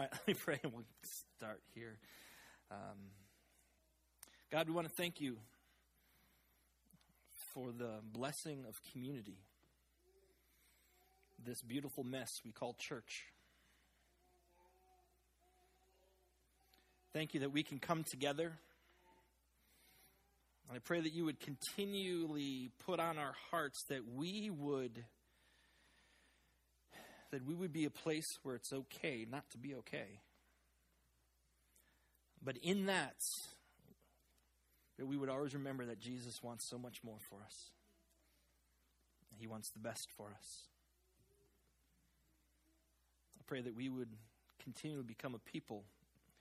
All right, let me pray and we'll start here. Um, God, we want to thank you for the blessing of community, this beautiful mess we call church. Thank you that we can come together. And I pray that you would continually put on our hearts that we would that we would be a place where it's okay not to be okay. But in that, that we would always remember that Jesus wants so much more for us. He wants the best for us. I pray that we would continue to become a people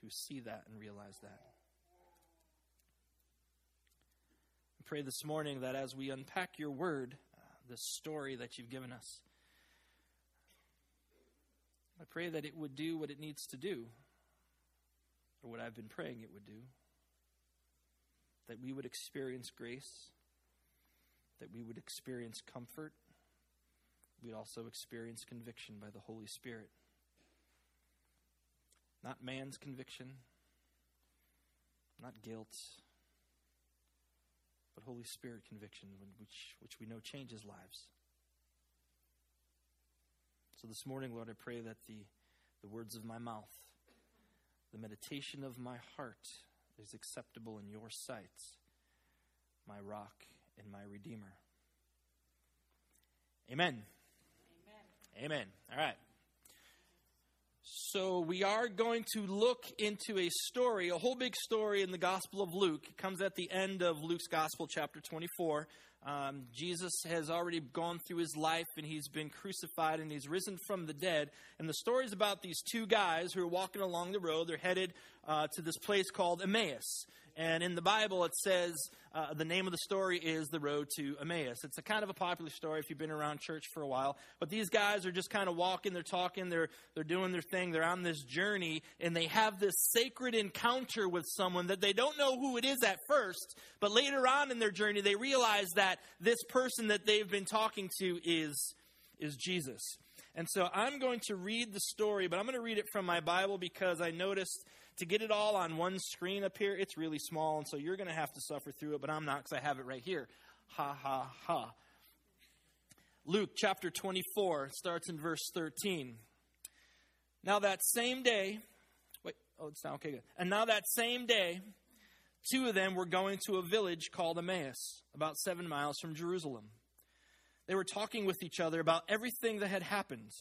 who see that and realize that. I pray this morning that as we unpack your word, uh, the story that you've given us, I pray that it would do what it needs to do, or what I've been praying it would do. That we would experience grace, that we would experience comfort, we'd also experience conviction by the Holy Spirit. Not man's conviction, not guilt, but Holy Spirit conviction, which, which we know changes lives. So this morning, Lord, I pray that the, the words of my mouth, the meditation of my heart is acceptable in your sight, my rock and my redeemer. Amen. Amen. Amen. All right. So we are going to look into a story, a whole big story in the Gospel of Luke. It comes at the end of Luke's Gospel, chapter 24. Um, Jesus has already gone through his life and he's been crucified and he's risen from the dead. And the story is about these two guys who are walking along the road. They're headed uh, to this place called Emmaus. And in the Bible, it says uh, the name of the story is The Road to Emmaus. It's a kind of a popular story if you've been around church for a while. But these guys are just kind of walking, they're talking, they're, they're doing their thing, they're on this journey, and they have this sacred encounter with someone that they don't know who it is at first. But later on in their journey, they realize that this person that they've been talking to is, is Jesus. And so I'm going to read the story, but I'm going to read it from my Bible because I noticed to get it all on one screen up here, it's really small, and so you're going to have to suffer through it, but I'm not because I have it right here. Ha, ha, ha. Luke chapter 24 starts in verse 13. Now that same day, wait, oh, it's not okay, good. And now that same day, two of them were going to a village called Emmaus, about seven miles from Jerusalem. They were talking with each other about everything that had happened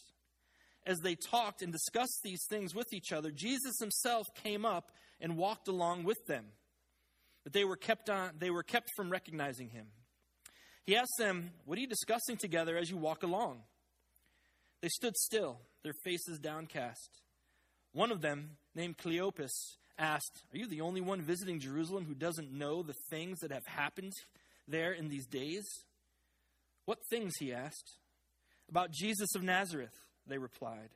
as they talked and discussed these things with each other, Jesus himself came up and walked along with them. But they were kept on they were kept from recognizing him. He asked them, "What are you discussing together as you walk along?" They stood still, their faces downcast. One of them, named Cleopas, asked, "Are you the only one visiting Jerusalem who doesn't know the things that have happened there in these days?" "What things?" he asked. "About Jesus of Nazareth." They replied.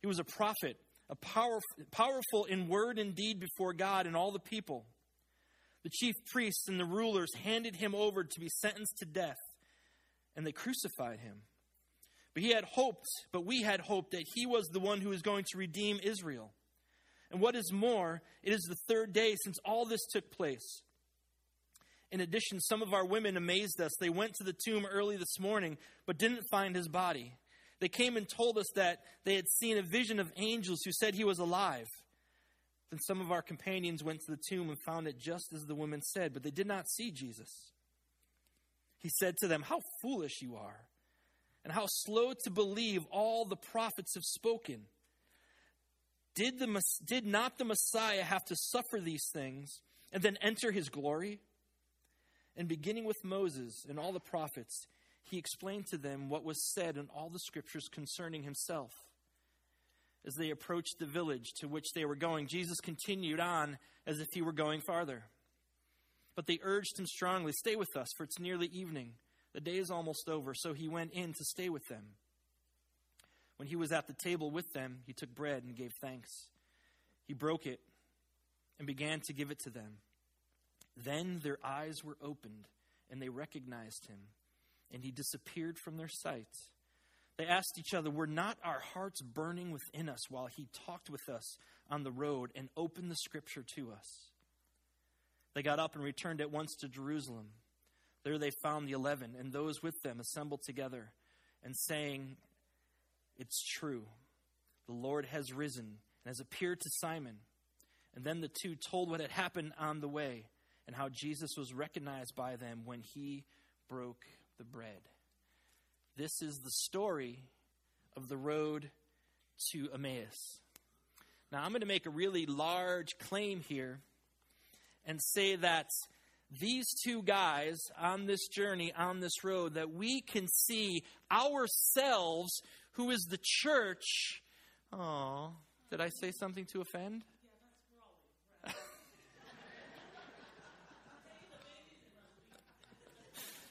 He was a prophet, a power, powerful in word and deed before God and all the people. The chief priests and the rulers handed him over to be sentenced to death, and they crucified him. But he had hoped, but we had hoped that he was the one who was going to redeem Israel. And what is more, it is the third day since all this took place. In addition, some of our women amazed us. They went to the tomb early this morning, but didn't find his body. They came and told us that they had seen a vision of angels who said he was alive. Then some of our companions went to the tomb and found it just as the women said, but they did not see Jesus. He said to them, How foolish you are, and how slow to believe all the prophets have spoken. Did, the, did not the Messiah have to suffer these things and then enter his glory? And beginning with Moses and all the prophets, he explained to them what was said in all the scriptures concerning himself. As they approached the village to which they were going, Jesus continued on as if he were going farther. But they urged him strongly, Stay with us, for it's nearly evening. The day is almost over. So he went in to stay with them. When he was at the table with them, he took bread and gave thanks. He broke it and began to give it to them. Then their eyes were opened, and they recognized him and he disappeared from their sight. They asked each other, Were not our hearts burning within us while he talked with us on the road and opened the scripture to us? They got up and returned at once to Jerusalem. There they found the eleven and those with them assembled together and saying, It's true. The Lord has risen and has appeared to Simon. And then the two told what had happened on the way and how Jesus was recognized by them when he broke the bread. This is the story of the road to Emmaus. Now, I'm going to make a really large claim here and say that these two guys on this journey, on this road, that we can see ourselves, who is the church. Oh, did I say something to offend?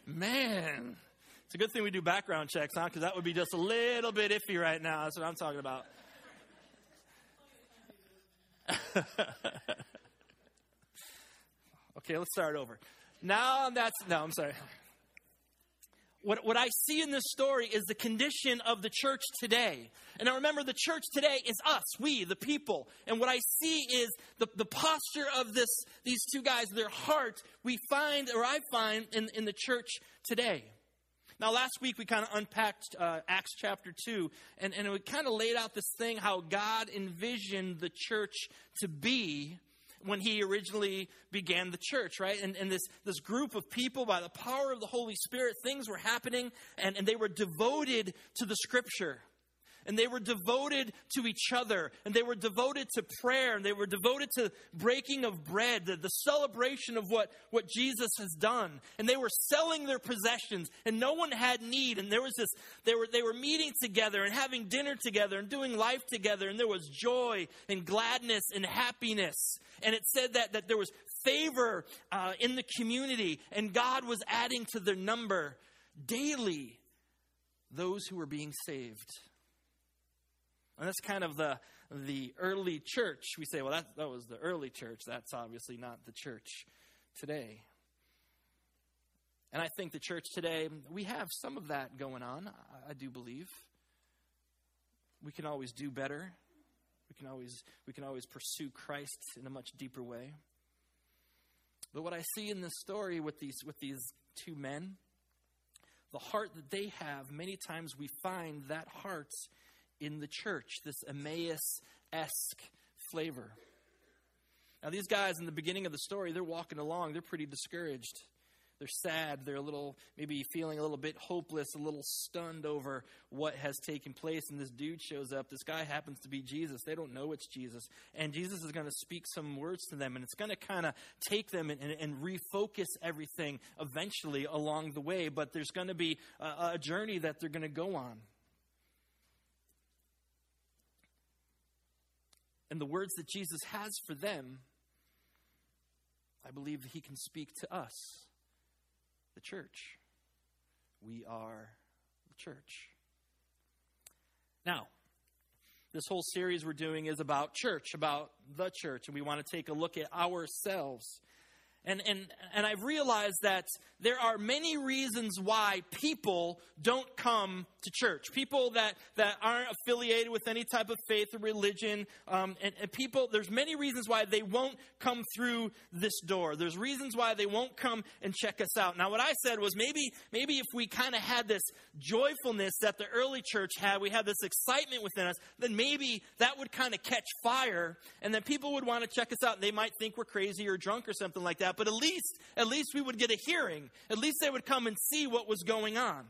Man, it's a good thing we do background checks, huh? Because that would be just a little bit iffy right now. That's what I'm talking about. okay, let's start over. Now that's, no, I'm sorry. What, what I see in this story is the condition of the church today. And I remember the church today is us, we, the people. And what I see is the, the posture of this, these two guys, their heart, we find, or I find, in, in the church today. Now, last week we kind of unpacked uh, Acts chapter 2, and, and we kind of laid out this thing how God envisioned the church to be when he originally began the church, right? And, and this, this group of people, by the power of the Holy Spirit, things were happening, and, and they were devoted to the scripture and they were devoted to each other, and they were devoted to prayer, and they were devoted to breaking of bread, the, the, celebration of what, what Jesus has done. And they were selling their possessions, and no one had need. And there was this, they were, they were meeting together and having dinner together and doing life together, and there was joy and gladness and happiness. And it said that, that there was favor uh, in the community, and God was adding to their number daily those who were being saved. And that's kind of the, the early church. We say, well, that, that was the early church. That's obviously not the church today. And I think the church today, we have some of that going on, I, I do believe. We can always do better. We can always we can always pursue Christ in a much deeper way. But what I see in this story with these with these two men, the heart that they have, many times we find that heart in the church, this Emmaus esque flavor. Now, these guys in the beginning of the story, they're walking along, they're pretty discouraged. They're sad. They're a little, maybe feeling a little bit hopeless, a little stunned over what has taken place. And this dude shows up. This guy happens to be Jesus. They don't know it's Jesus. And Jesus is going to speak some words to them. And it's going to kind of take them and, and, and, refocus everything eventually along the way. But there's going to be a, a journey that they're going to go on. And the words that Jesus has for them, I believe that he can speak to us, the church. We are the church. Now, this whole series we're doing is about church, about the church, and we want to take a look at ourselves and, and, and I've realized that there are many reasons why people don't come to church. People that, that aren't affiliated with any type of faith or religion. Um, and, and people, there's many reasons why they won't come through this door. There's reasons why they won't come and check us out. Now, what I said was maybe, maybe if we kind of had this joyfulness that the early church had, we had this excitement within us, then maybe that would kind of catch fire. And then people would want to check us out. They might think we're crazy or drunk or something like that but at least, at least we would get a hearing. At least they would come and see what was going on.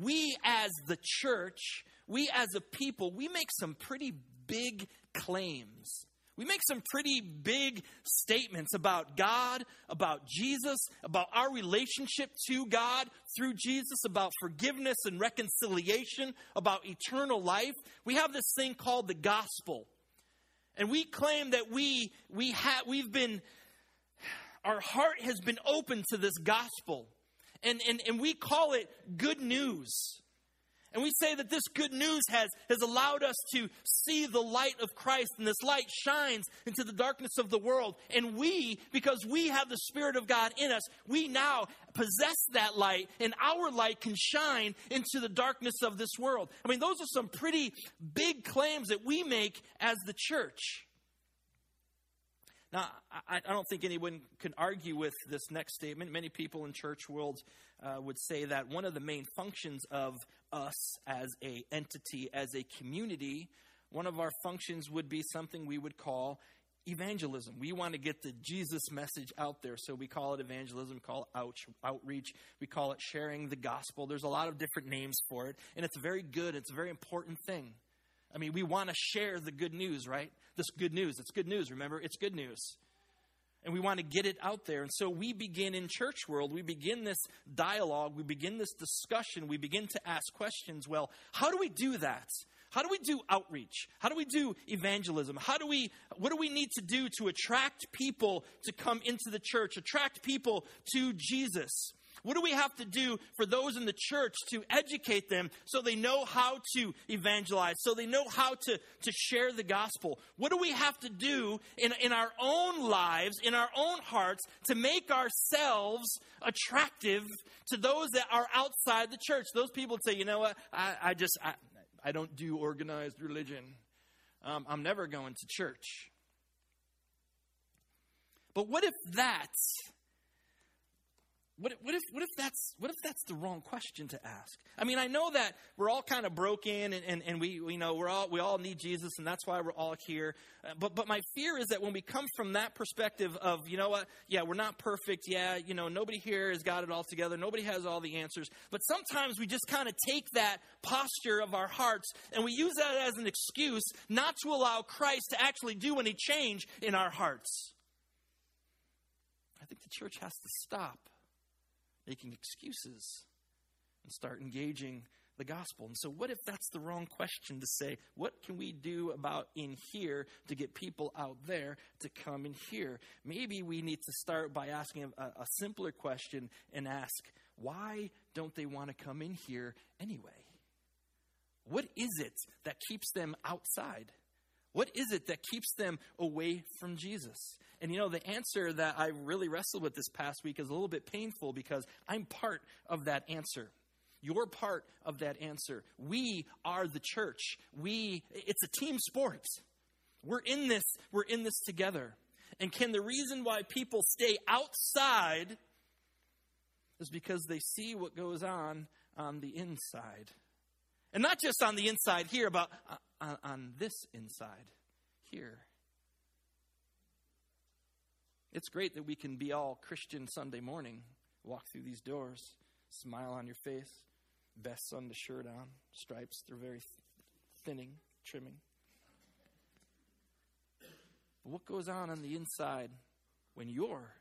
We as the church, we as a people, we make some pretty big claims. We make some pretty big statements about God, about Jesus, about our relationship to God through Jesus, about forgiveness and reconciliation, about eternal life. We have this thing called the gospel. And we claim that we, we have, we've been, our heart has been open to this gospel. And, and, and we call it good news. And we say that this good news has, has allowed us to see the light of Christ, and this light shines into the darkness of the world. And we, because we have the Spirit of God in us, we now possess that light, and our light can shine into the darkness of this world. I mean, those are some pretty big claims that we make as the church. Now, I, I, don't think anyone can argue with this next statement. Many people in church world uh, would say that one of the main functions of us as a entity, as a community, one of our functions would be something we would call evangelism. We want to get the Jesus message out there, so we call it evangelism, call it out, outreach, we call it sharing the gospel. There's a lot of different names for it, and it's very good. It's a very important thing. I mean, we want to share the good news, right? This good news. It's good news. Remember, it's good news. And we want to get it out there. And so we begin in church world, we begin this dialogue, we begin this discussion, we begin to ask questions. Well, how do we do that? How do we do outreach? How do we do evangelism? How do we what do we need to do to attract people to come into the church, attract people to Jesus? What do we have to do for those in the church to educate them so they know how to evangelize, so they know how to, to share the gospel? What do we have to do in, in our own lives, in our own hearts, to make ourselves attractive to those that are outside the church? Those people say, you know what, I, I just, I, I don't do organized religion. Um, I'm never going to church. But what if that's what, what, if, what, if that's, what if that's the wrong question to ask? I mean, I know that we're all kind of broken and, and, and we, we know we're all, we all need Jesus and that's why we're all here. Uh, but, but my fear is that when we come from that perspective of, you know what, yeah, we're not perfect. Yeah, you know, nobody here has got it all together. Nobody has all the answers. But sometimes we just kind of take that posture of our hearts and we use that as an excuse not to allow Christ to actually do any change in our hearts. I think the church has to stop making excuses and start engaging the gospel. And so, what if that's the wrong question to say? What can we do about in here to get people out there to come in here? Maybe we need to start by asking a, a simpler question and ask, why don't they want to come in here anyway? What is it that keeps them outside? What is it that keeps them away from Jesus? And you know, the answer that I really wrestled with this past week is a little bit painful because I'm part of that answer. You're part of that answer. We are the church. We it's a team sport. We're in this, we're in this together. And can the reason why people stay outside is because they see what goes on on the inside. And not just on the inside here, but on, on this inside here. It's great that we can be all Christian Sunday morning, walk through these doors, smile on your face, best Sunday shirt on, stripes, they're very thinning, trimming. But what goes on on the inside when you're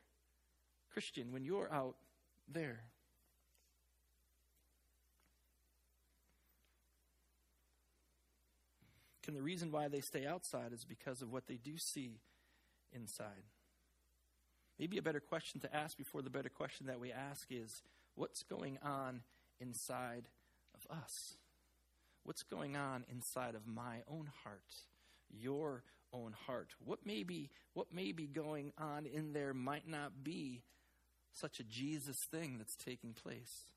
Christian, when you're out there? Can the reason why they stay outside is because of what they do see inside? Maybe a better question to ask before the better question that we ask is what's going on inside of us? What's going on inside of my own heart? Your own heart? What may be, what may be going on in there might not be such a Jesus thing that's taking place.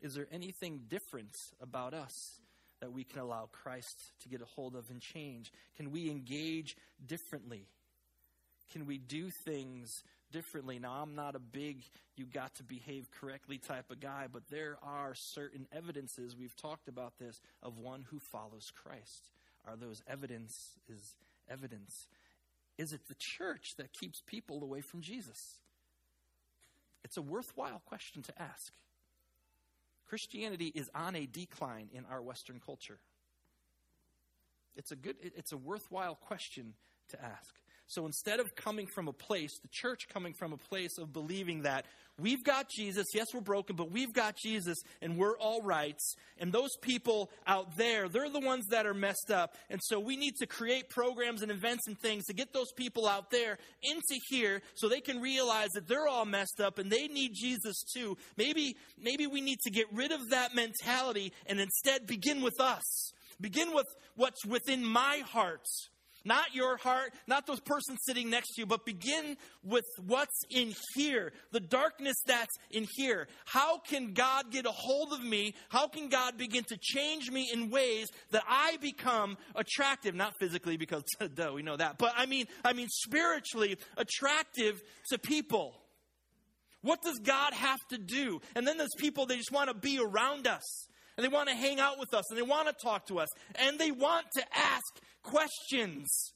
Is there anything different about us that we can allow Christ to get a hold of and change? Can we engage differently? Can we do things differently? Now, I'm not a big, you got to behave correctly type of guy, but there are certain evidences, we've talked about this, of one who follows Christ. Are those evidence is evidence? Is it the church that keeps people away from Jesus? It's a worthwhile question to ask. Christianity is on a decline in our Western culture. It's a good, it's a worthwhile question to ask. So instead of coming from a place, the church coming from a place of believing that we've got Jesus, yes, we're broken, but we've got Jesus and we're all right. And those people out there, they're the ones that are messed up. And so we need to create programs and events and things to get those people out there into here so they can realize that they're all messed up and they need Jesus too. Maybe, maybe we need to get rid of that mentality and instead begin with us. Begin with what's within my heart not your heart, not those person sitting next to you, but begin with what's in here, the darkness that's in here. How can God get a hold of me? How can God begin to change me in ways that I become attractive, not physically because duh, we know that, but I mean I mean spiritually attractive to people. What does God have to do? And then there's people they just want to be around us and they want to hang out with us and they want to talk to us and they want to ask questions.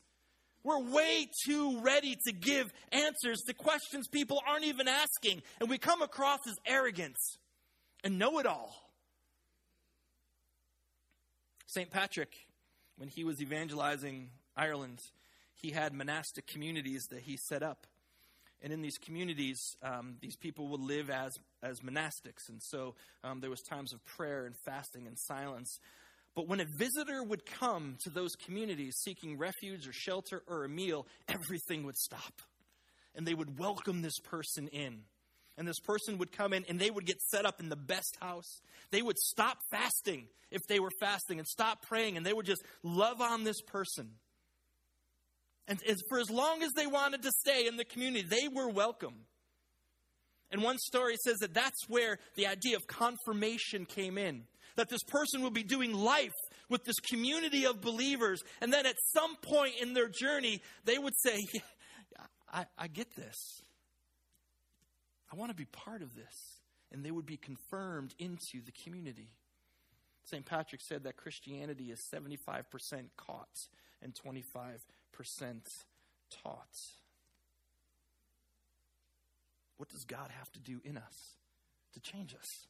We're way too ready to give answers to questions people aren't even asking, and we come across as arrogance and know it all. St. Patrick, when he was evangelizing Ireland, he had monastic communities that he set up. And in these communities, um, these people would live as, as monastics. And so um, there was times of prayer and fasting and silence. But when a visitor would come to those communities seeking refuge or shelter or a meal, everything would stop. And they would welcome this person in. And this person would come in and they would get set up in the best house. They would stop fasting if they were fasting and stop praying and they would just love on this person. And for as long as they wanted to stay in the community, they were welcome. And one story says that that's where the idea of confirmation came in that this person will be doing life with this community of believers. And then at some point in their journey, they would say, yeah, I, I get this. I want to be part of this. And they would be confirmed into the community. St. Patrick said that Christianity is 75% caught and 25% taught. What does God have to do in us to change us?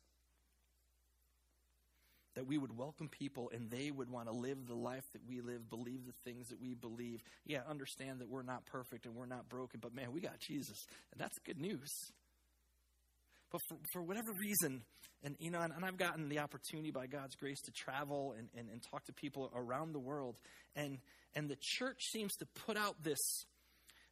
that we would welcome people and they would want to live the life that we live, believe the things that we believe. Yeah, understand that we're not perfect and we're not broken, but man, we got Jesus, and that's good news. But for, for whatever reason, and you know, and, and, I've gotten the opportunity by God's grace to travel and, and, and talk to people around the world, and and the church seems to put out this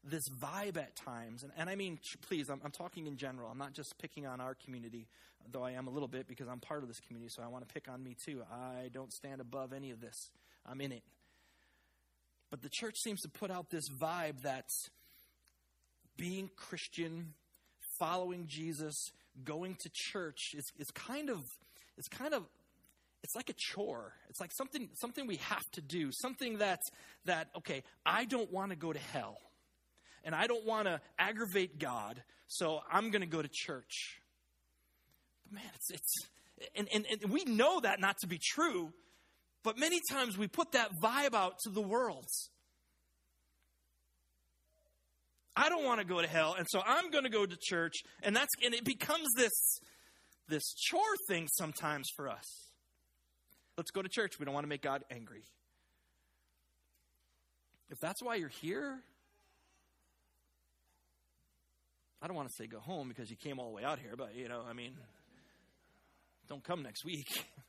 this vibe at times. And, and I mean, please, I'm, I'm, talking in general. I'm not just picking on our community, though I am a little bit because I'm part of this community, so I want to pick on me too. I don't stand above any of this, I'm in it. But the church seems to put out this vibe that being Christian, following Jesus, going to church is, is kind of, it's kind of it's like a chore. It's like something something we have to do. Something that that okay, I don't want to go to hell and I don't want to aggravate God, so I'm going to go to church. But man, it's, it's and, and, and we know that not to be true, but many times we put that vibe out to the world. I don't want to go to hell, and so I'm going to go to church, and that's and it becomes this this chore thing sometimes for us. Let's go to church. We don't want to make God angry. If that's why you're here, I don't want to say go home because you came all the way out here, but you know, I mean, don't come next week.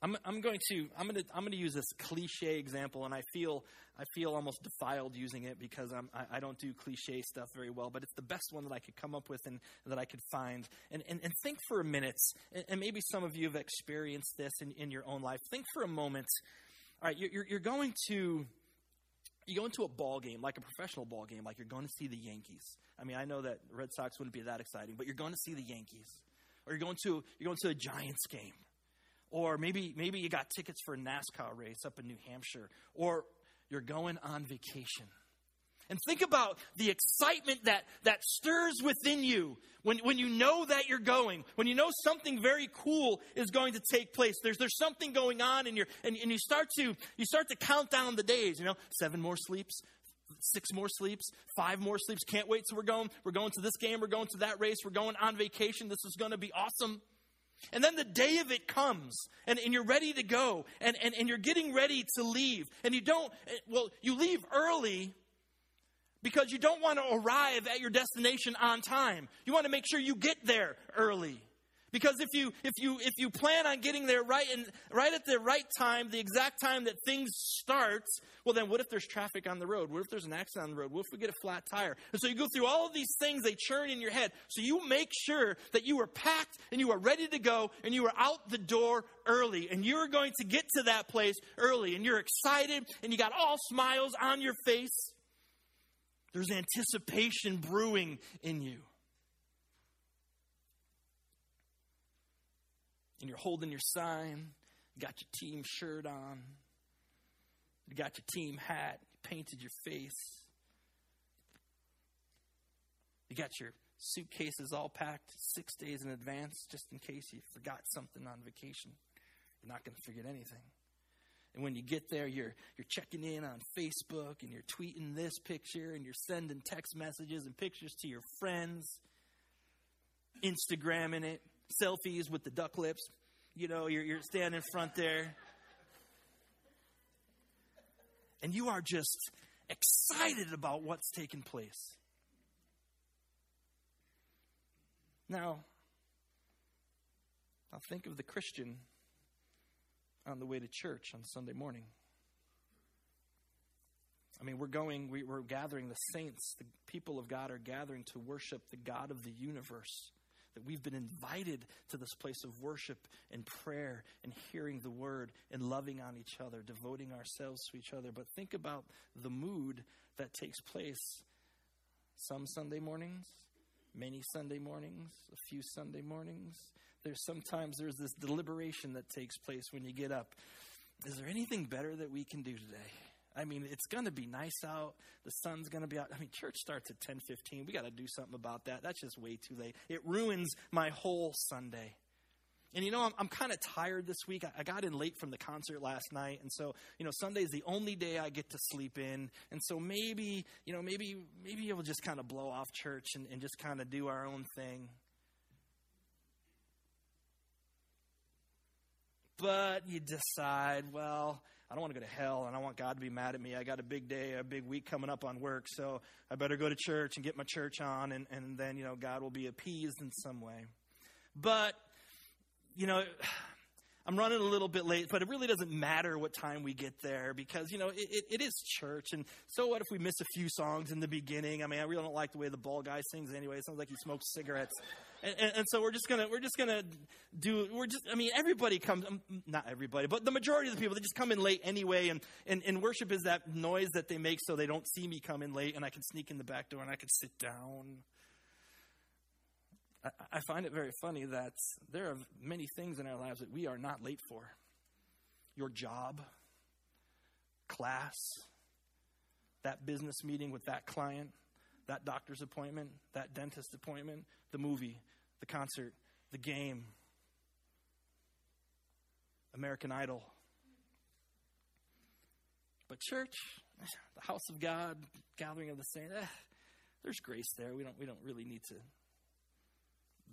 I'm, I'm going to I'm going to I'm going to use this cliche example, and I feel I feel almost defiled using it because I'm, I, I don't do cliche stuff very well, but it's the best one that I could come up with and that I could find. And and, and think for a minute, and, and maybe some of you have experienced this in, in your own life. Think for a moment. All right, you're, you're going to you go into a ball game, like a professional ball game, like you're going to see the Yankees. I mean, I know that Red Sox wouldn't be that exciting, but you're going to see the Yankees. Or you're going to you're going to a Giants game. Or maybe maybe you got tickets for a NASCAR race up in New Hampshire. Or you're going on vacation. And think about the excitement that, that stirs within you when, when you know that you're going, when you know something very cool is going to take place. There's, there's something going on and, you're, and, and you, start to, you start to count down the days, you know, seven more sleeps, six more sleeps, five more sleeps. Can't wait till we're going. We're going to this game. We're going to that race. We're going on vacation. This is going to be awesome. And then the day of it comes, and, and you're ready to go, and, and, and you're getting ready to leave. And you don't, eh, well, you leave early because you don't want to arrive at your destination on time. You want to make sure you get there early. Because if you if you if you plan on getting there right and right at the right time, the exact time that things start, well then what if there's traffic on the road? What if there's an accident on the road? What if we get a flat tire? And so you go through all of these things they churn in your head. So you make sure that you are packed and you are ready to go and you are out the door early and you're going to get to that place early and you're excited and you got all smiles on your face. There's anticipation brewing in you. And you're holding your sign, you got your team shirt on, you got your team hat, you painted your face, you got your suitcases all packed six days in advance just in case you forgot something on vacation. You're not going to forget anything. And when you get there, you're, you're checking in on Facebook and you're tweeting this picture and you're sending text messages and pictures to your friends, Instagramming it selfies with the duck lips. You know, you're, you're standing in front there. And you are just excited about what's taking place. Now, I'll think of the Christian on the way to church on Sunday morning. I mean, we're going, we, are gathering the saints, the people of God are gathering to worship the God of the universe that we've been invited to this place of worship and prayer and hearing the word and loving on each other, devoting ourselves to each other. But think about the mood that takes place some Sunday mornings, many Sunday mornings, a few Sunday mornings. There's sometimes there's this deliberation that takes place when you get up. Is there anything better that we can do today? I mean, it's going to be nice out. The sun's going to be out. I mean, church starts at 10:15. We got to do something about that. That's just way too late. It ruins my whole Sunday. And you know, I'm, I'm kind of tired this week. I, I, got in late from the concert last night, and so you know, Sunday's the only day I get to sleep in. And so maybe, you know, maybe maybe we'll just kind of blow off church and, and just kind of do our own thing. But you decide, well, I don't want to go to hell and I want God to be mad at me. I got a big day, a big week coming up on work, so I better go to church and get my church on, and, and then, you know, God will be appeased in some way. But, you know, I'm running a little bit late, but it really doesn't matter what time we get there because, you know, it, it, it is church. And so what if we miss a few songs in the beginning? I mean, I really don't like the way the ball guy sings anyway. It sounds like he smokes cigarettes. And, and, so we're just gonna we're just gonna do we're just I mean everybody comes um, not everybody but the majority of the people they just come in late anyway and, and and worship is that noise that they make so they don't see me come in late and I can sneak in the back door and I can sit down. I, I find it very funny that there are many things in our lives that we are not late for. Your job, class, that business meeting with that client, that doctor's appointment, that dentist appointment, the movie, the concert, the game, American Idol. But church, the house of God, gathering of the saints, eh, there's grace there. We don't we don't really need to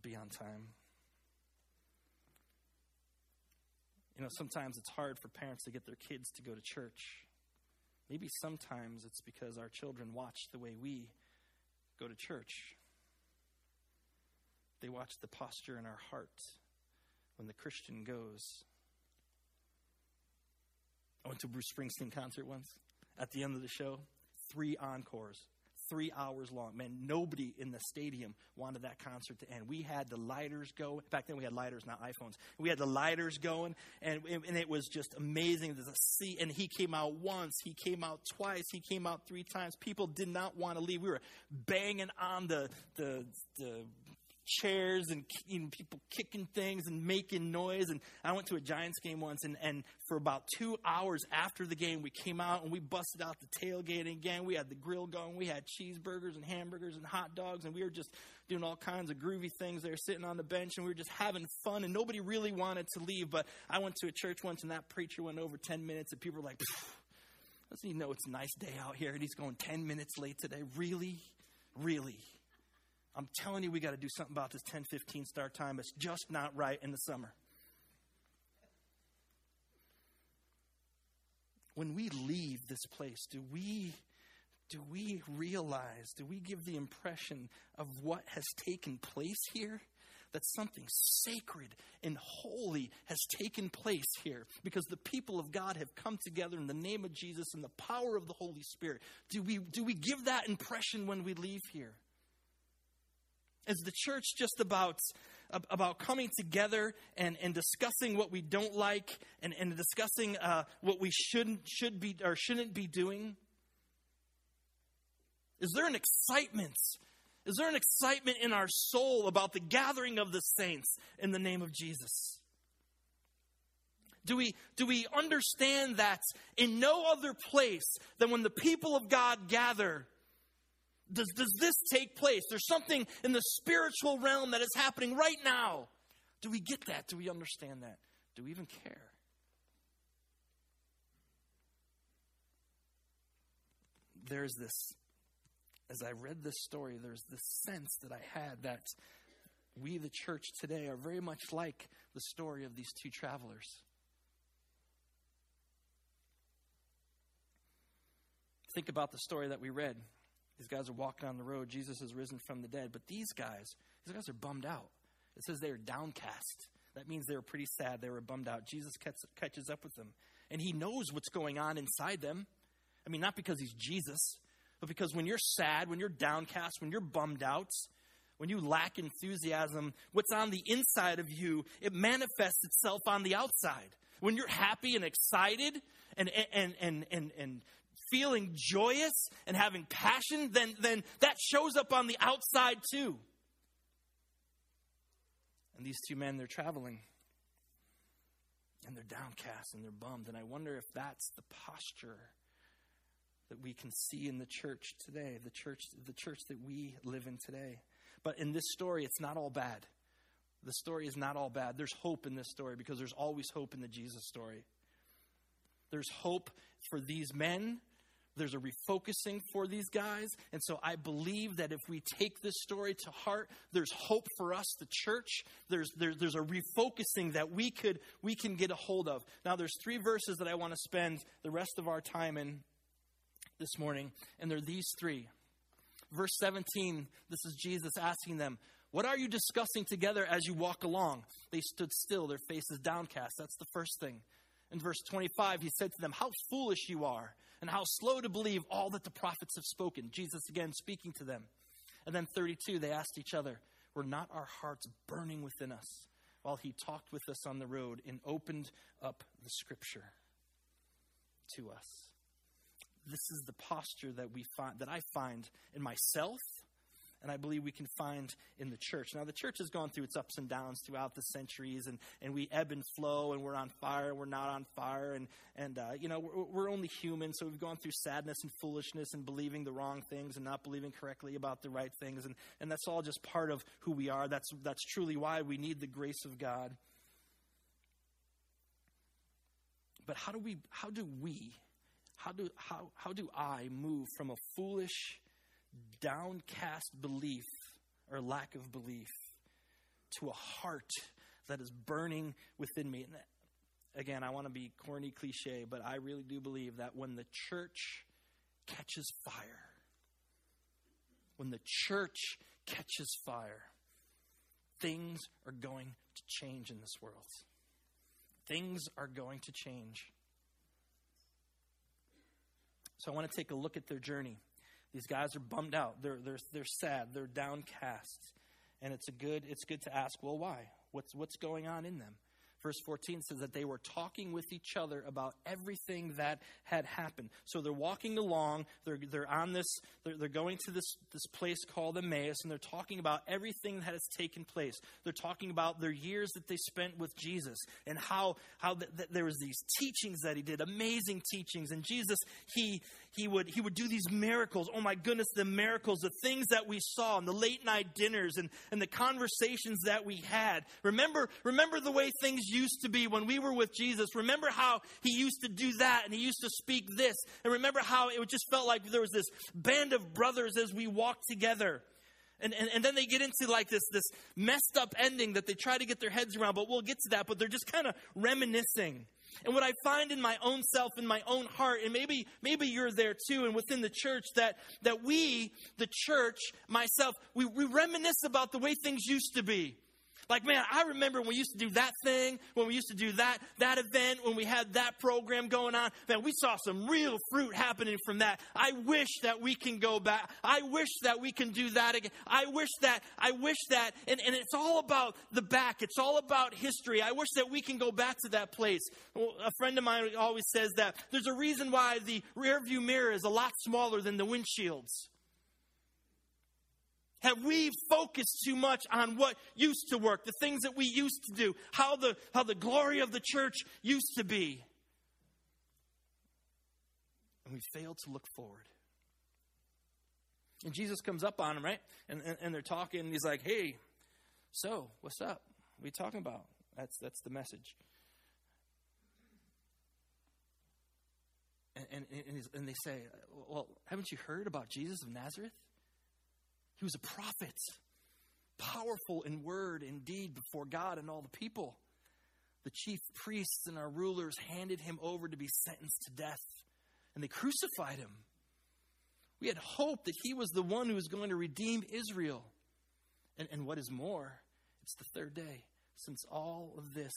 be on time. You know, sometimes it's hard for parents to get their kids to go to church. Maybe sometimes it's because our children watch the way we go to church. They watch the posture in our heart when the Christian goes. I went to a Bruce Springsteen concert once. At the end of the show, three encores three hours long. Man, nobody in the stadium wanted that concert to end. We had the lighters go. Back then, we had lighters, not iPhones. We had the lighters going, and, and it was just amazing. A seat, and he came out once, he came out twice, he came out three times. People did not want to leave. We were banging on the the the chairs and people kicking things and making noise. And I went to a Giants game once, and, and for about two hours after the game, we came out and we busted out the tailgate again. We had the grill going. We had cheeseburgers and hamburgers and hot dogs, and we were just doing all kinds of groovy things there, sitting on the bench, and we were just having fun. And nobody really wanted to leave. But I went to a church once, and that preacher went over 10 minutes, and people were like, doesn't he know it's a nice day out here? And he's going 10 minutes late today. Really? Really? I'm telling you, we got to do something about this 10:15 start time. It's just not right in the summer. When we leave this place, do we do we realize, do we give the impression of what has taken place here? That something sacred and holy has taken place here because the people of God have come together in the name of Jesus and the power of the Holy Spirit. Do we, do we give that impression when we leave here? Is the church just about, about coming together and, and discussing what we don't like and, and discussing uh, what we shouldn't, should be or shouldn't be doing? Is there an excitement? Is there an excitement in our soul about the gathering of the saints in the name of Jesus? Do we, do we understand that in no other place than when the people of God gather, does, does this take place? There's something in the spiritual realm that is happening right now. Do we get that? Do we understand that? Do we even care? There's this as I read this story, there's this sense that I had that we, the church today, are very much like the story of these two travelers. Think about the story that we read. These guys are walking on the road. Jesus has risen from the dead. But these guys, these guys are bummed out. It says they are downcast. That means they were pretty sad. They were bummed out. Jesus catches up with them. And he knows what's going on inside them. I mean, not because he's Jesus, but because when you're sad, when you're downcast, when you're bummed out, when you lack enthusiasm, what's on the inside of you, it manifests itself on the outside. When you're happy and excited and, and, and, and, and feeling joyous and having passion, then, then that shows up on the outside too. And these two men, they're traveling and they're downcast and they're bummed. And I wonder if that's the posture that we can see in the church today, the church, the church that we live in today. But in this story, it's not all bad. The story is not all bad. There's hope in this story because there's always hope in the Jesus story. There's hope for these men. There's a refocusing for these guys. And so I believe that if we take this story to heart, there's hope for us, the church. There's, there, there's a refocusing that we could we can get a hold of. Now there's three verses that I want to spend the rest of our time in this morning, and they're these three. Verse 17, this is Jesus asking them, What are you discussing together as you walk along? They stood still, their faces downcast. That's the first thing. In verse 25, he said to them, How foolish you are, and how slow to believe all that the prophets have spoken. Jesus again speaking to them. And then 32, they asked each other, Were not our hearts burning within us while he talked with us on the road and opened up the scripture to us? this is the posture that we find that I find in myself and I believe we can find in the church. Now, the church has gone through its ups and downs throughout the centuries, and, and we ebb and flow, and we're on fire, we're not on fire, and, and uh, you know, we're, we're, only human, so we've gone through sadness and foolishness and believing the wrong things and not believing correctly about the right things, and, and that's all just part of who we are. That's, that's truly why we need the grace of God. But how do we, how do we how do, how, how do I move from a foolish, downcast belief or lack of belief to a heart that is burning within me? And again, I want to be corny cliche, but I really do believe that when the church catches fire, when the church catches fire, things are going to change in this world. Things are going to change. So I want to take a look at their journey. These guys are bummed out. They're, they're, they're sad. They're downcast. And it's, a good, it's good to ask, well, why? What's, what's going on in them? Verse 14 says that they were talking with each other about everything that had happened. So they're walking along, they're, they're on this, they're, they're going to this, this place called Emmaus, and they're talking about everything that has taken place. They're talking about their years that they spent with Jesus and how, how th- th- there was these teachings that he did, amazing teachings. And Jesus, he, he would he would do these miracles. Oh my goodness, the miracles, the things that we saw and the late night dinners and, and the conversations that we had. Remember, remember the way things used to be when we were with Jesus. Remember how he used to do that and he used to speak this. And remember how it just felt like there was this band of brothers as we walked together. And, and, and then they get into like this, this messed up ending that they try to get their heads around, but we'll get to that. But they're just kind of reminiscing. And what I find in my own self, in my own heart, and maybe, maybe you're there too, and within the church, that, that we, the church, myself, we, we reminisce about the way things used to be. Like, man, I remember when we used to do that thing, when we used to do that, that event, when we had that program going on. Man, we saw some real fruit happening from that. I wish that we can go back. I wish that we can do that again. I wish that, I wish that. And, and it's all about the back. It's all about history. I wish that we can go back to that place. A friend of mine always says that there's a reason why the rear view mirror is a lot smaller than the windshields. Have we focused too much on what used to work, the things that we used to do, how the, how the glory of the church used to be? And we failed to look forward. And Jesus comes up on them, right? And, and, and they're talking, and he's like, hey, so, what's up? What are you talking about? That's, that's the message. And, and, and, and they say, well, haven't you heard about Jesus of Nazareth? He was a prophet, powerful in word and deed before God and all the people. The chief priests and our rulers handed him over to be sentenced to death, and they crucified him. We had hoped that he was the one who was going to redeem Israel. And, and what is more, it's the third day since all of this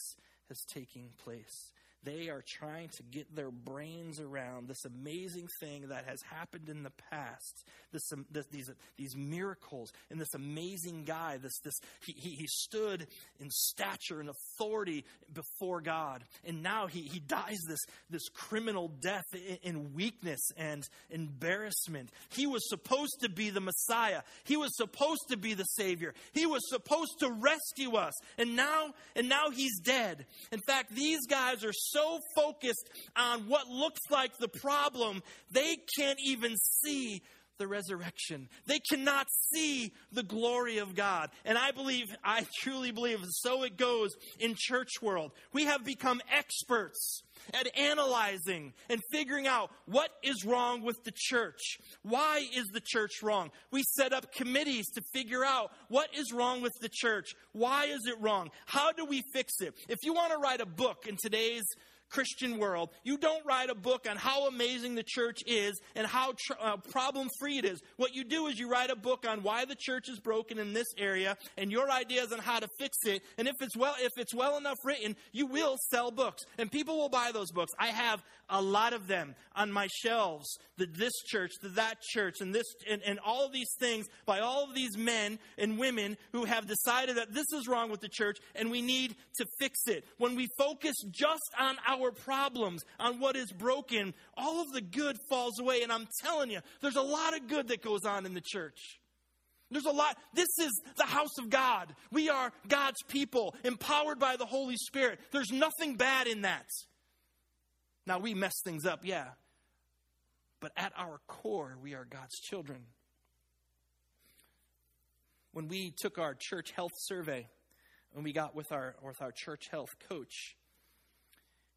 has taken place. They are trying to get their brains around this amazing thing that has happened in the past, this, um, this, these, these miracles, and this amazing guy. This, this, he, he, he stood in stature and authority before God, and now he, he dies this, this criminal death in, in weakness and embarrassment. He was supposed to be the Messiah. He was supposed to be the Savior. He was supposed to rescue us, and now, and now he's dead. In fact, these guys are so focused on what looks like the problem, they can't even see the resurrection. They cannot see the glory of God. And I believe, I truly believe, so it goes in church world. We have become experts at analyzing and figuring out what is wrong with the church. Why is the church wrong? We set up committees to figure out what is wrong with the church. Why is it wrong? How do we fix it? If you want to write a book in today's Christian world, you don't write a book on how amazing the church is and how tr- uh, problem free it is. What you do is you write a book on why the church is broken in this area and your ideas on how to fix it. And if it's well, if it's well enough written, you will sell books and people will buy those books. I have a lot of them on my shelves. The, this church, the, that church, and this, and, and all of these things by all of these men and women who have decided that this is wrong with the church and we need to fix it. When we focus just on our our problems, on what is broken, all of the good falls away. And I'm telling you, there's a lot of good that goes on in the church. There's a lot. This is the house of God. We are God's people, empowered by the Holy Spirit. There's nothing bad in that. Now, we mess things up, yeah. But at our core, we are God's children. When we took our church health survey, and we got with our, with our church health coach,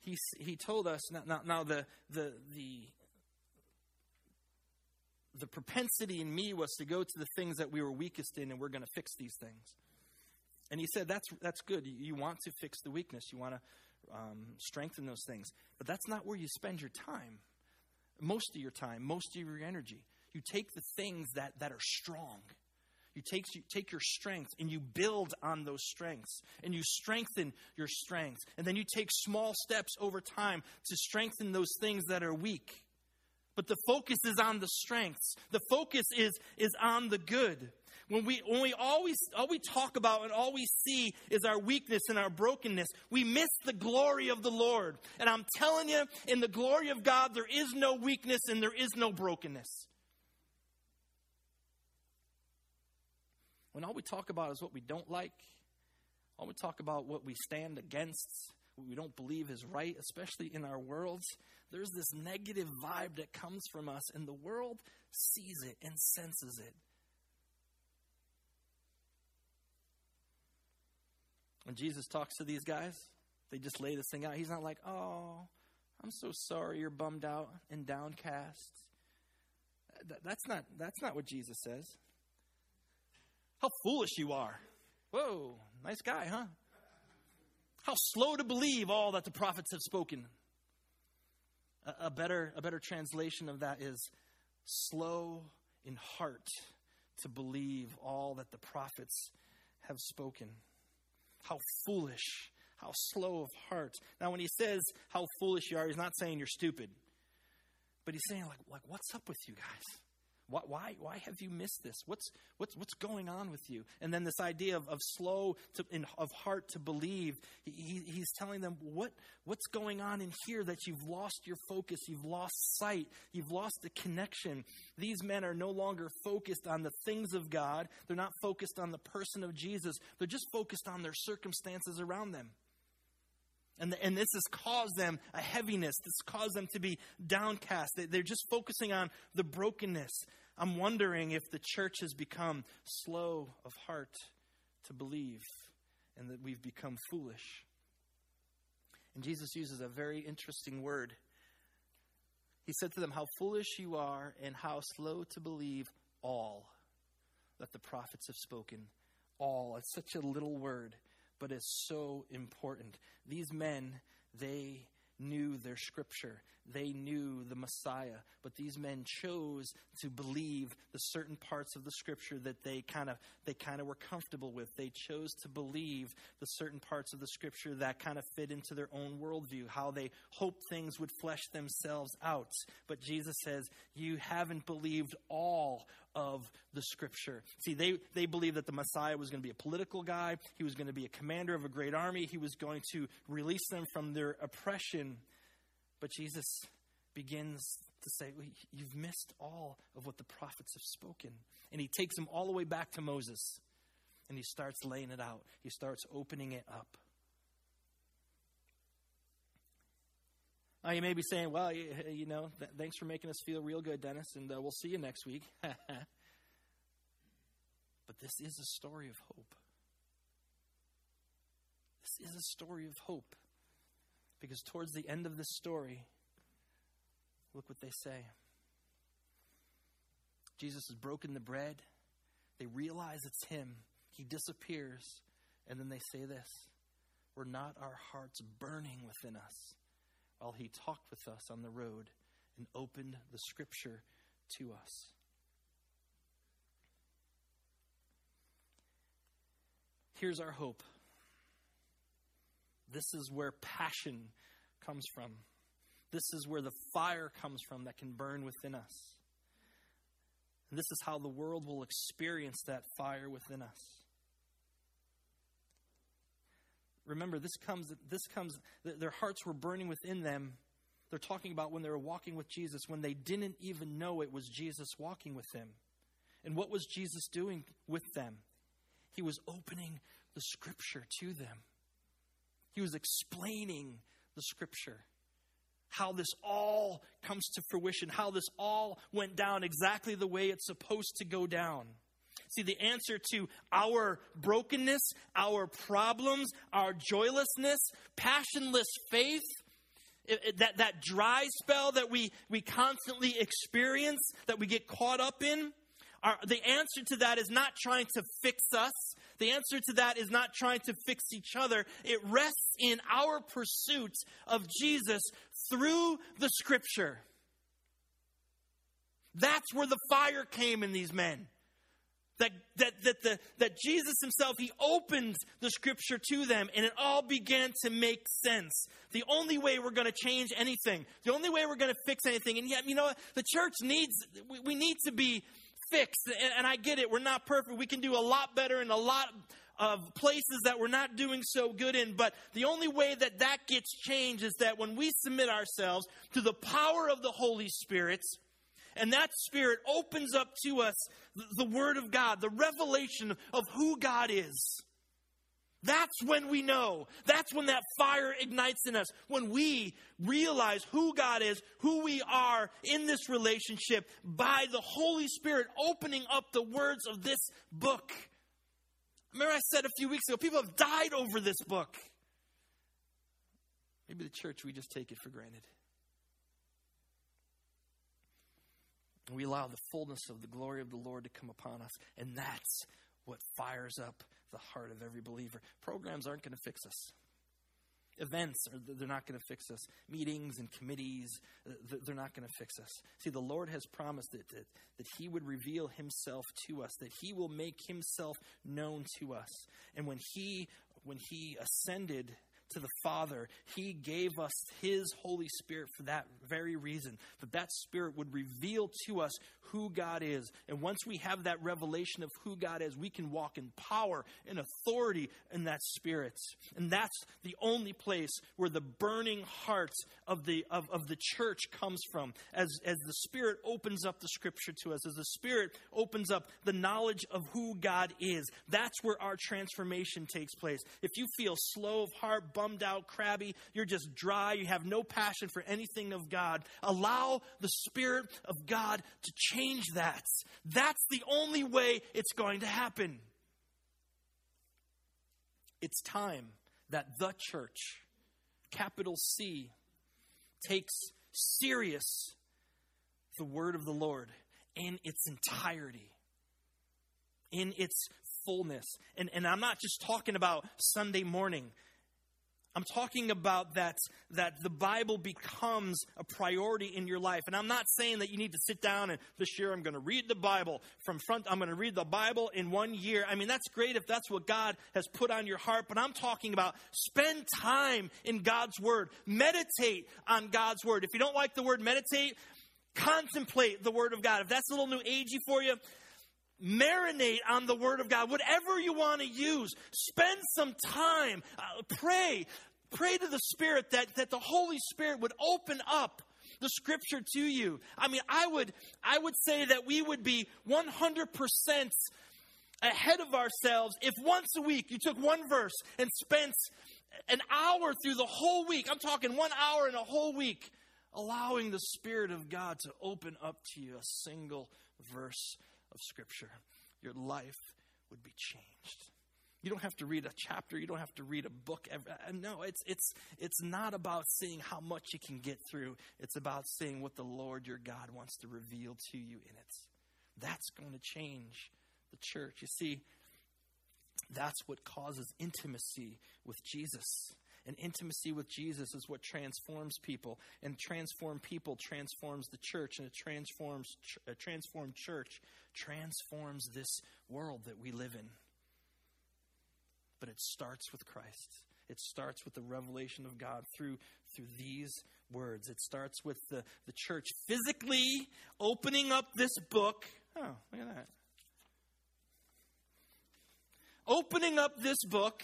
he, he told us now, now, now the, the, the, the propensity in me was to go to the things that we were weakest in and we're going to fix these things. And he said, that's, that's good. You want to fix the weakness, you want to um, strengthen those things. But that's not where you spend your time, most of your time, most of your energy. You take the things that, that are strong you take, you take your strengths and you build on those strengths and you strengthen your strengths. And then you take small steps over time to strengthen those things that are weak. But the focus is on the strengths. The focus is, is on the good. When we, when we always, all we talk about and all we see is our weakness and our brokenness, we miss the glory of the Lord. And I'm telling you, in the glory of God, there is no weakness and there is no brokenness. when all we talk about is what we don't like, all we talk about what we stand against, what we don't believe is right, especially in our worlds, there's this negative vibe that comes from us, and the world sees it and senses it. When Jesus talks to these guys, they just lay this thing out. He's not like, oh, I'm so sorry you're bummed out and downcast. That's not, that's not what Jesus says. How foolish you are. Whoa, nice guy, huh? How slow to believe all that the prophets have spoken. A, better, a better translation of that is slow in heart to believe all that the prophets have spoken. How foolish, how slow of heart. Now, when he says how foolish you are, he's not saying you're stupid, but he's saying, like, like what's up with you guys? Why, why, why have you missed this? What's, what's, what's going on with you? And then this idea of, of slow to, in, of heart to believe, he, he's telling them, what, what's going on in here that you've lost your focus, you've lost sight, you've lost the connection. These men are no longer focused on the things of God, they're not focused on the person of Jesus, they're just focused on their circumstances around them. And, and this has caused them a heaviness. This caused them to be downcast. They're just focusing on the brokenness. I'm wondering if the church has become slow of heart to believe and that we've become foolish. And Jesus uses a very interesting word. He said to them, How foolish you are, and how slow to believe all that the prophets have spoken. All. It's such a little word, but it's so important. These men, they knew their scripture. They knew the Messiah, but these men chose to believe the certain parts of the scripture that they kind of they kind of were comfortable with. They chose to believe the certain parts of the scripture that kind of fit into their own worldview, how they hoped things would flesh themselves out. But Jesus says, You haven't believed all of the scripture. See, they, they believed that the Messiah was going to be a political guy, he was going to be a commander of a great army, he was going to release them from their oppression. But Jesus begins to say, You've missed all of what the prophets have spoken. And he takes them all the way back to Moses and he starts laying it out, he starts opening it up. Now, you may be saying, well, you, you know, th- thanks for making us feel real good, Dennis, and uh, we'll see you next week. but this is a story of hope. This is a story of hope. Because towards the end of this story, look what they say. Jesus has broken the bread. They realize it's him. He disappears. And then they say this Were not our hearts burning within us while he talked with us on the road and opened the scripture to us? Here's our hope this is where passion comes from. This is where the fire comes from that can burn within us. And this is how the world will experience that fire within us. Remember, this comes, this comes, their hearts were burning within them. They're talking about when they were walking with Jesus, when they didn't even know it was Jesus walking with them. And what was Jesus doing with them? He was opening the scripture to them. He was explaining the scripture. How this all comes to fruition, how this all went down exactly the way it's supposed to go down. See, the answer to our brokenness, our problems, our joylessness, passionless faith, it, it, that, that dry spell that we, we constantly experience, that we get caught up in, our, the answer to that is not trying to fix us. The answer to that is not trying to fix each other. It rests in our pursuit of Jesus through the scripture. That's where the fire came in these men. That, that, that, the, that Jesus himself, he opened the scripture to them and it all began to make sense. The only way we're going to change anything, the only way we're going to fix anything, and yet, you know, the church needs, we, we need to be fixed. And, and I get it, we're not perfect. We can do a lot better in a lot of places that we're not doing so good in. But the only way that that gets changed is that when we submit ourselves to the power of the Holy Spirit, and that Spirit opens up to us the Word of God, the revelation of who God is. That's when we know. That's when that fire ignites in us. When we realize who God is, who we are in this relationship by the Holy Spirit opening up the words of this book. Remember, I said a few weeks ago, people have died over this book. Maybe the church, we just take it for granted. We allow the fullness of the glory of the Lord to come upon us. And that's what fires up the heart of every believer. Programs aren't going to fix us. Events, are, they're not going to fix us. Meetings and committees, uh, they're not going to fix us. See, the Lord has promised that, that, that He would reveal Himself to us, that He will make Himself known to us. And when He, when He ascended to the Father, He gave us His Holy Spirit for that very reason, that that Spirit would reveal to us who God is. And once we have that revelation of who God is, we can walk in power and authority in that Spirit. And that's the only place where the burning heart of the, of, of the church comes from. As, as the Spirit opens up the Scripture to us, as the Spirit opens up the knowledge of who God is, that's where our transformation takes place. If you feel slow of heart, bummed out, crabby, you're just dry, you have no passion for anything of God, allow the Spirit of God to change change that. That's the only way it's going to happen. It's time that the church, capital C, takes serious the word of the Lord in its entirety, in its fullness. And, and I'm not just talking about Sunday morning. I'm talking about that, that the Bible becomes a priority in your life. And I'm not saying that you need to sit down and this year I'm going to read the Bible from front, I'm going to read the Bible in one year. I mean, that's great if that's what God has put on your heart, but I'm talking about spend time in God's Word. Meditate on God's Word. If you don't like the word meditate, contemplate the Word of God. If that's a little new agey for you, marinate on the Word of God. Whatever you want to use, spend some time, uh, pray. Pray to the Spirit that, that the Holy Spirit would open up the scripture to you. I mean, I would, I would say that we would be 100% ahead of ourselves if once a week you took one verse and spent an hour through the whole week. I'm talking one hour in a whole week, allowing the Spirit of God to open up to you a single verse of Scripture, your life would be changed. You don't have to read a chapter. You don't have to read a book. Uh, no, it's, it's, it's not about seeing how much you can get through. It's about seeing what the Lord your God wants to reveal to you in it. That's going to change the church. You see, that's what causes intimacy with Jesus. And intimacy with Jesus is what transforms people. And transform people transforms the church. And a transforms a uh, transformed church transforms this world that we live in. But it starts with Christ. It starts with the revelation of God through through these words. It starts with the, the church physically opening up this book. Oh, look at that. Opening up this book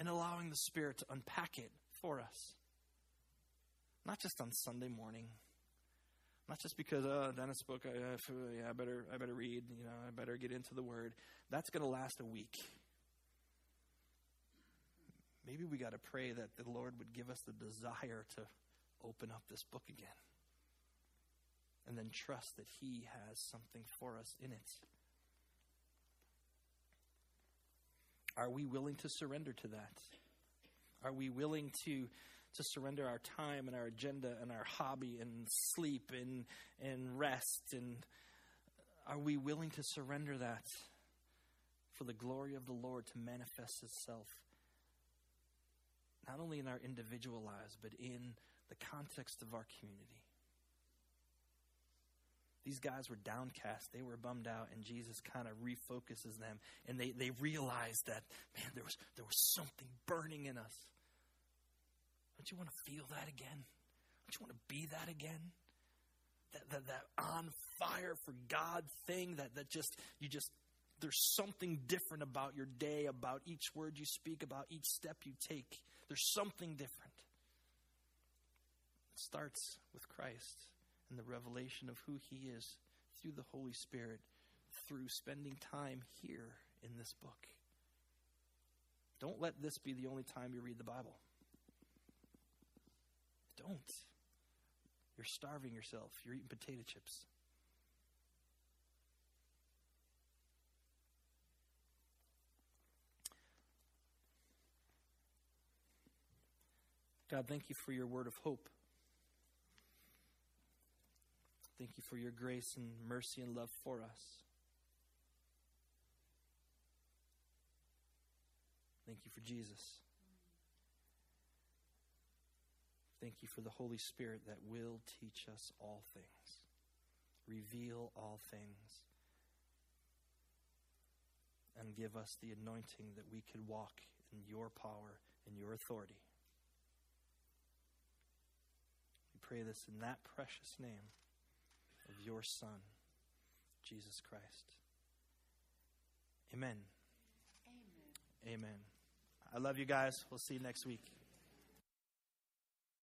and allowing the Spirit to unpack it for us. Not just on Sunday morning. Not just because, oh, Dennis spoke, I, I, I, better, I better read, you know, I better get into the Word. That's going to last a week. Maybe we got to pray that the Lord would give us the desire to open up this book again. And then trust that He has something for us in it. Are we willing to surrender to that? Are we willing to to surrender our time and our agenda and our hobby and sleep and and rest and are we willing to surrender that for the glory of the Lord to manifest itself not only in our individual lives but in the context of our community these guys were downcast. They were bummed out, and Jesus kind of refocuses them, and they, they realize that, man, there was, there was something burning in us. Don't you want to feel that again? Don't you want to be that again? That, that, that on fire for God thing that, that just, you just, there's something different about your day, about each word you speak, about each step you take. There's something different. It starts with Christ and the revelation of who He is through the Holy Spirit, through spending time here in this book. Don't let this be the only time you read the Bible. Don't. You're starving yourself. You're eating potato chips. God, thank you for your word of hope. Thank you for your grace and mercy and love for us. Thank you for Jesus. Thank you for the Holy Spirit that will teach us all things, reveal all things, and give us the anointing that we could walk in your power and your authority. We pray this in that precious name of your Son, Jesus Christ. Amen. Amen. Amen. I love you guys. We'll see you next week.